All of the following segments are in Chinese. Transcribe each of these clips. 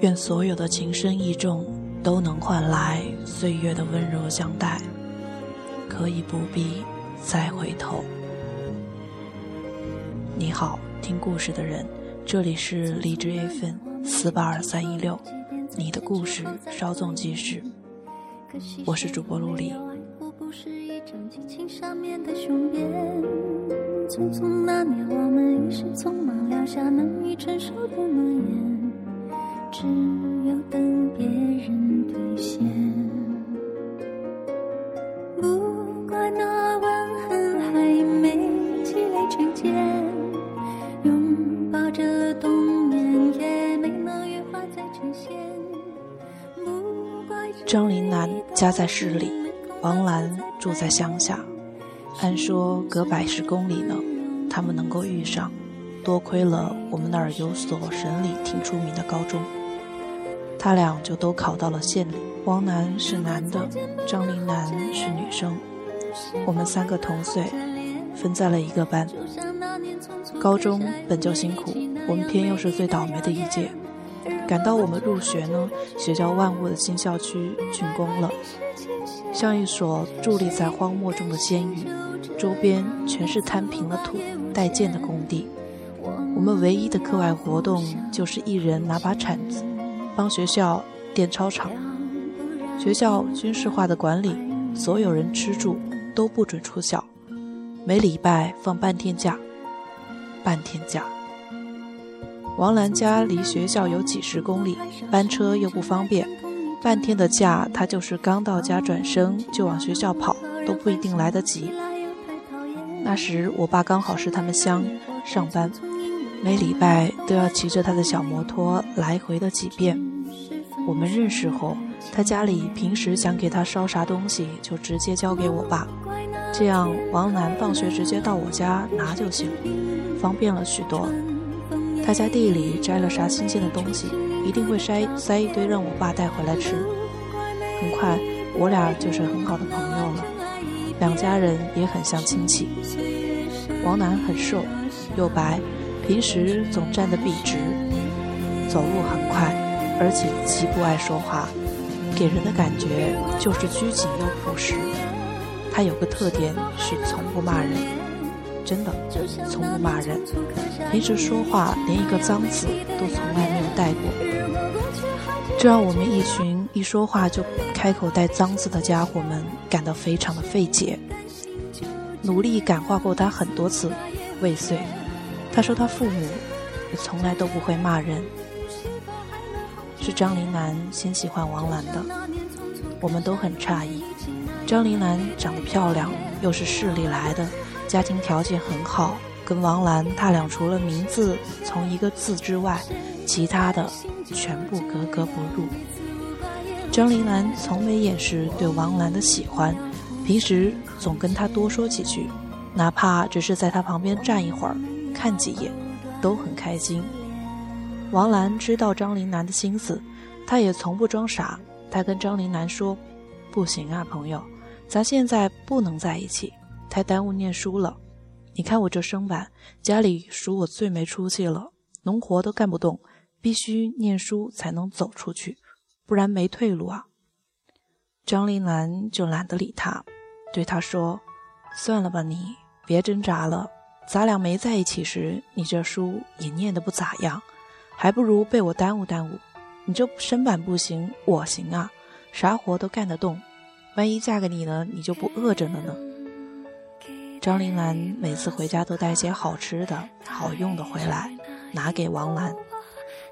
愿所有的情深意重都能换来岁月的温柔相待，可以不必再回头。你好，听故事的人，这里是荔枝 FM 四八二三一六，你的故事稍纵即逝，我是主播陆离。匆匆那年，我们一时匆忙撂下难以承受的诺言。只有等别人兑现。不怪那吻痕还没积累成茧，张林南家在市里，王兰住在乡下，按说隔百十公里呢，他们能够遇上，多亏了我们那儿有所省里挺出名的高中。他俩就都考到了县里。王楠是男的，张林楠是女生。我们三个同岁，分在了一个班。高中本就辛苦，我们偏又是最倒霉的一届。赶到我们入学呢，学校万物的新校区竣工了，像一所伫立在荒漠中的监狱，周边全是摊平了土待建的工地。我们唯一的课外活动就是一人拿把铲子。帮学校垫操场，学校军事化的管理，所有人吃住都不准出校，每礼拜放半天假。半天假。王兰家离学校有几十公里，班车又不方便，半天的假，她就是刚到家转身就往学校跑，都不一定来得及。那时我爸刚好是他们乡上班。每礼拜都要骑着他的小摩托来回的几遍。我们认识后，他家里平时想给他烧啥东西，就直接交给我爸，这样王楠放学直接到我家拿就行，方便了许多。他家地里摘了啥新鲜的东西，一定会塞塞一堆让我爸带回来吃。很快，我俩就是很好的朋友了，两家人也很像亲戚。王楠很瘦，又白。平时总站得笔直，走路很快，而且极不爱说话，给人的感觉就是拘谨又朴实。他有个特点是从不骂人，真的从不骂人。平时说话连一个脏字都从来没有带过，这让我们一群一说话就开口带脏字的家伙们感到非常的费解。努力感化过他很多次，未遂。他说：“他父母也从来都不会骂人。是张林楠先喜欢王兰的，我们都很诧异。张林楠长得漂亮，又是市里来的，家庭条件很好，跟王兰他俩除了名字从一个字之外，其他的全部格格不入。张林楠从没掩饰对王兰的喜欢，平时总跟他多说几句，哪怕只是在他旁边站一会儿。”看几眼，都很开心。王兰知道张林南的心思，她也从不装傻。她跟张林南说：“不行啊，朋友，咱现在不能在一起，太耽误念书了。你看我这身板，家里数我最没出息了，农活都干不动，必须念书才能走出去，不然没退路啊。”张林南就懒得理他，对他说：“算了吧，你别挣扎了。”咱俩没在一起时，你这书也念得不咋样，还不如被我耽误耽误。你这身板不行，我行啊，啥活都干得动。万一嫁给你了，你就不饿着了呢。张林兰每次回家都带些好吃的、好用的回来，拿给王兰。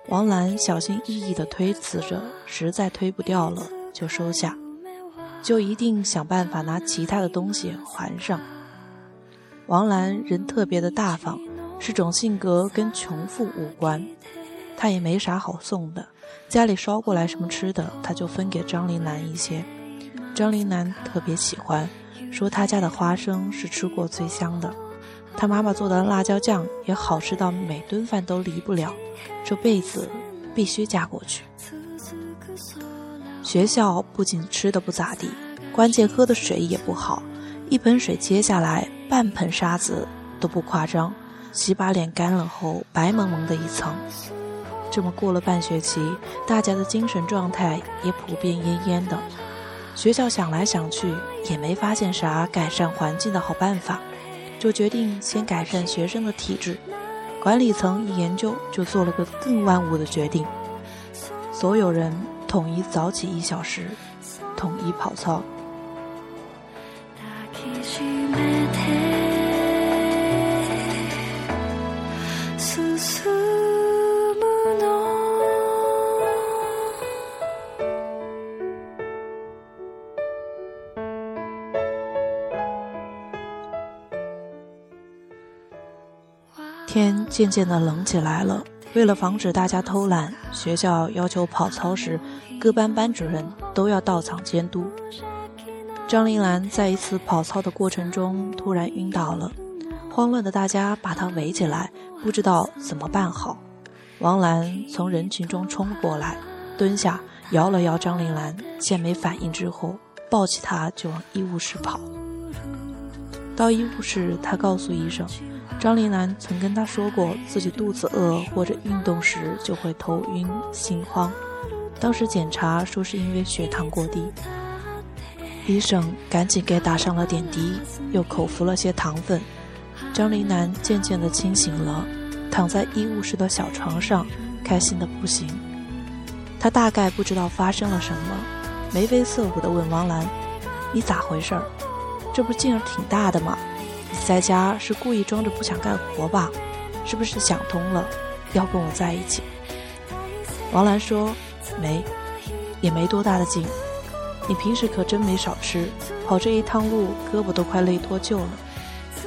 王兰小心翼翼地推辞着，实在推不掉了，就收下，就一定想办法拿其他的东西还上。王兰人特别的大方，是种性格跟穷富无关。她也没啥好送的，家里捎过来什么吃的，她就分给张林兰一些。张林兰特别喜欢，说他家的花生是吃过最香的，他妈妈做的辣椒酱也好吃到每顿饭都离不了，这辈子必须嫁过去。学校不仅吃的不咋地，关键喝的水也不好，一盆水接下来半盆沙子都不夸张，洗把脸干了后白蒙蒙的一层。这么过了半学期，大家的精神状态也普遍恹恹的。学校想来想去也没发现啥改善环境的好办法，就决定先改善学生的体质。管理层一研究，就做了个更万恶的决定：所有人统一早起一小时，统一跑操。天渐渐的冷起来了，为了防止大家偷懒，学校要求跑操时，各班班主任都要到场监督。张铃兰在一次跑操的过程中突然晕倒了，慌乱的大家把她围起来，不知道怎么办好。王兰从人群中冲过来，蹲下摇了摇张铃兰，见没反应之后，抱起她就往医务室跑。到医务室，她告诉医生。张林兰曾跟他说过，自己肚子饿或者运动时就会头晕心慌。当时检查说是因为血糖过低，医生赶紧给打上了点滴，又口服了些糖粉。张林兰渐渐的清醒了，躺在医务室的小床上，开心的不行。他大概不知道发生了什么，眉飞色舞的问王兰：“你咋回事儿？这不劲儿挺大的吗？”你在家是故意装着不想干活吧？是不是想通了，要跟我在一起？王兰说：“没，也没多大的劲。你平时可真没少吃，跑这一趟路，胳膊都快累脱臼了。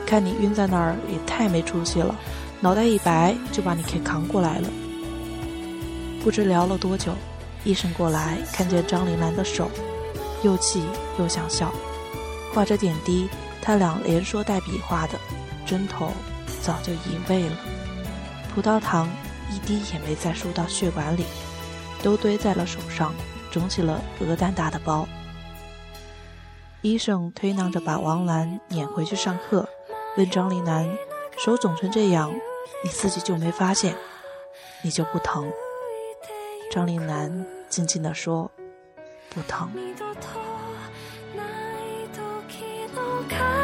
看你晕在那儿，也太没出息了。脑袋一白，就把你给扛过来了。”不知聊了多久，医生过来看见张玲兰的手，又气又想笑，挂着点滴。他俩连说带比划的，针头早就移位了，葡萄糖一滴也没再输到血管里，都堆在了手上，肿起了鹅蛋大的包。医生推搡着把王兰撵回去上课，问张丽楠：“手肿成这样，你自己就没发现？你就不疼？”张丽楠静静地说：“不疼。” come.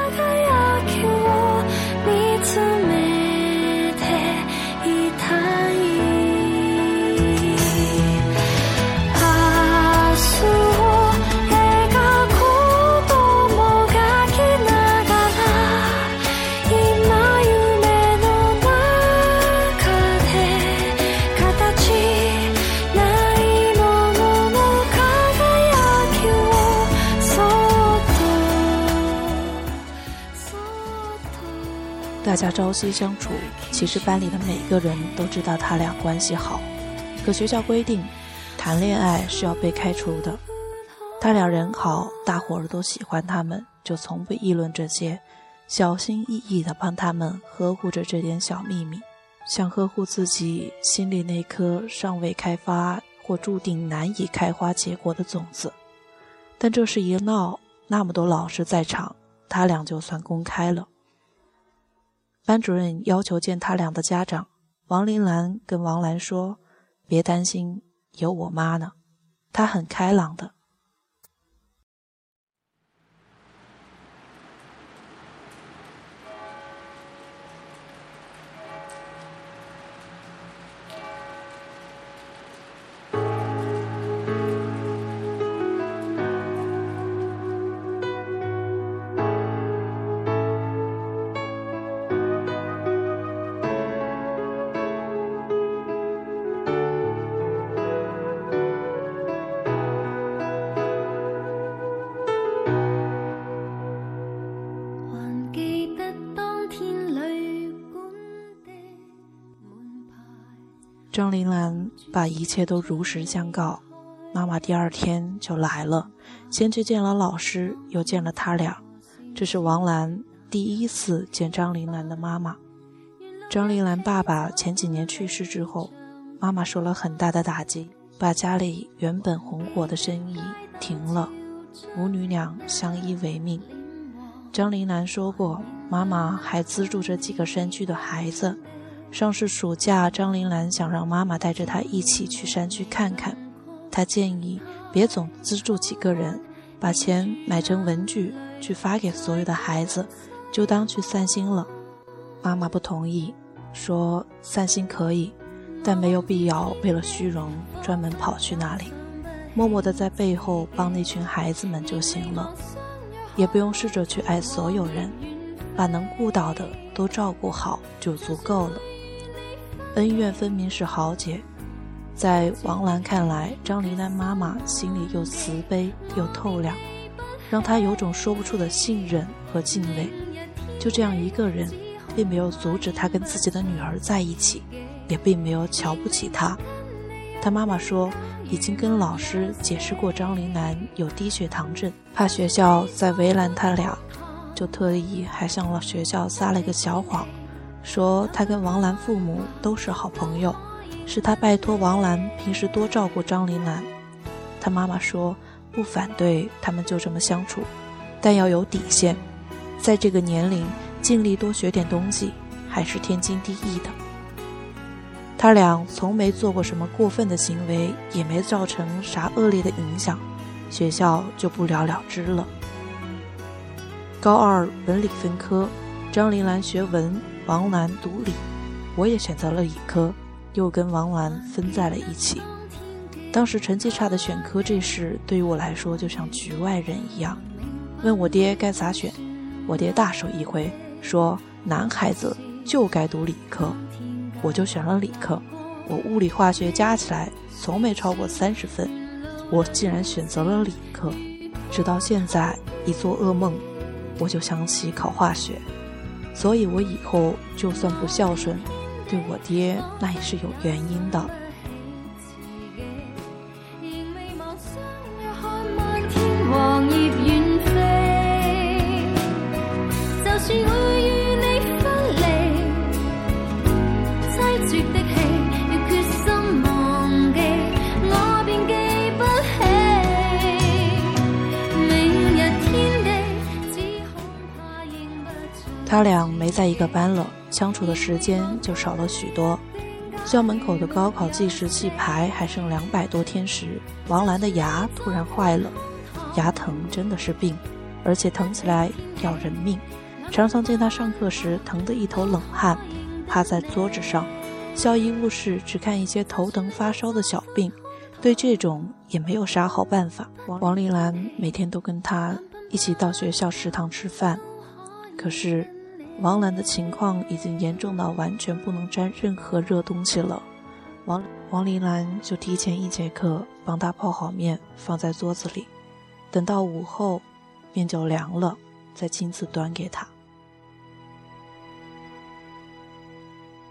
大家朝夕相处，其实班里的每个人都知道他俩关系好。可学校规定，谈恋爱是要被开除的。他俩人好，大伙儿都喜欢他们，就从不议论这些，小心翼翼地帮他们呵护着这点小秘密，像呵护自己心里那颗尚未开发或注定难以开花结果的种子。但这事一闹，那么多老师在场，他俩就算公开了。班主任要求见他俩的家长，王林兰跟王兰说：“别担心，有我妈呢，她很开朗的。”张铃兰把一切都如实相告，妈妈第二天就来了，先去见了老师，又见了他俩。这是王兰第一次见张铃兰的妈妈。张铃兰爸爸前几年去世之后，妈妈受了很大的打击，把家里原本红火的生意停了，母女俩相依为命。张林兰说过，妈妈还资助着几个山区的孩子。上是暑假，张林兰想让妈妈带着她一起去山区看看，她建议别总资助几个人，把钱买成文具去发给所有的孩子，就当去散心了。妈妈不同意，说散心可以，但没有必要为了虚荣专门跑去那里，默默地在背后帮那群孩子们就行了。也不用试着去爱所有人，把能顾到的都照顾好就足够了。恩怨分明是豪杰，在王兰看来，张琳兰妈妈心里又慈悲又透亮，让她有种说不出的信任和敬畏。就这样一个人，并没有阻止她跟自己的女儿在一起，也并没有瞧不起她。她妈妈说。已经跟老师解释过，张林楠有低血糖症，怕学校再为难他俩，就特意还向了学校撒了一个小谎，说他跟王兰父母都是好朋友，是他拜托王兰平时多照顾张林兰。他妈妈说不反对他们就这么相处，但要有底线，在这个年龄尽力多学点东西还是天经地义的。他俩从没做过什么过分的行为，也没造成啥恶劣的影响，学校就不了了之了。高二文理分科，张林兰学文，王兰读理，我也选择了理科，又跟王兰分在了一起。当时成绩差的选科这事，对于我来说就像局外人一样。问我爹该咋选，我爹大手一挥，说男孩子就该读理科。我就选了理科，我物理化学加起来从没超过三十分，我竟然选择了理科，直到现在一做噩梦，我就想起考化学，所以我以后就算不孝顺，对我爹那也是有原因的。他俩没在一个班了，相处的时间就少了许多。校门口的高考计时器牌还剩两百多天时，王兰的牙突然坏了，牙疼真的是病，而且疼起来要人命。常常见他上课时疼得一头冷汗，趴在桌子上。校医务室只看一些头疼发烧的小病，对这种也没有啥好办法。王王丽兰每天都跟他一起到学校食堂吃饭，可是。王兰的情况已经严重到完全不能沾任何热东西了，王王林兰就提前一节课帮她泡好面放在桌子里，等到午后面就凉了，再亲自端给她。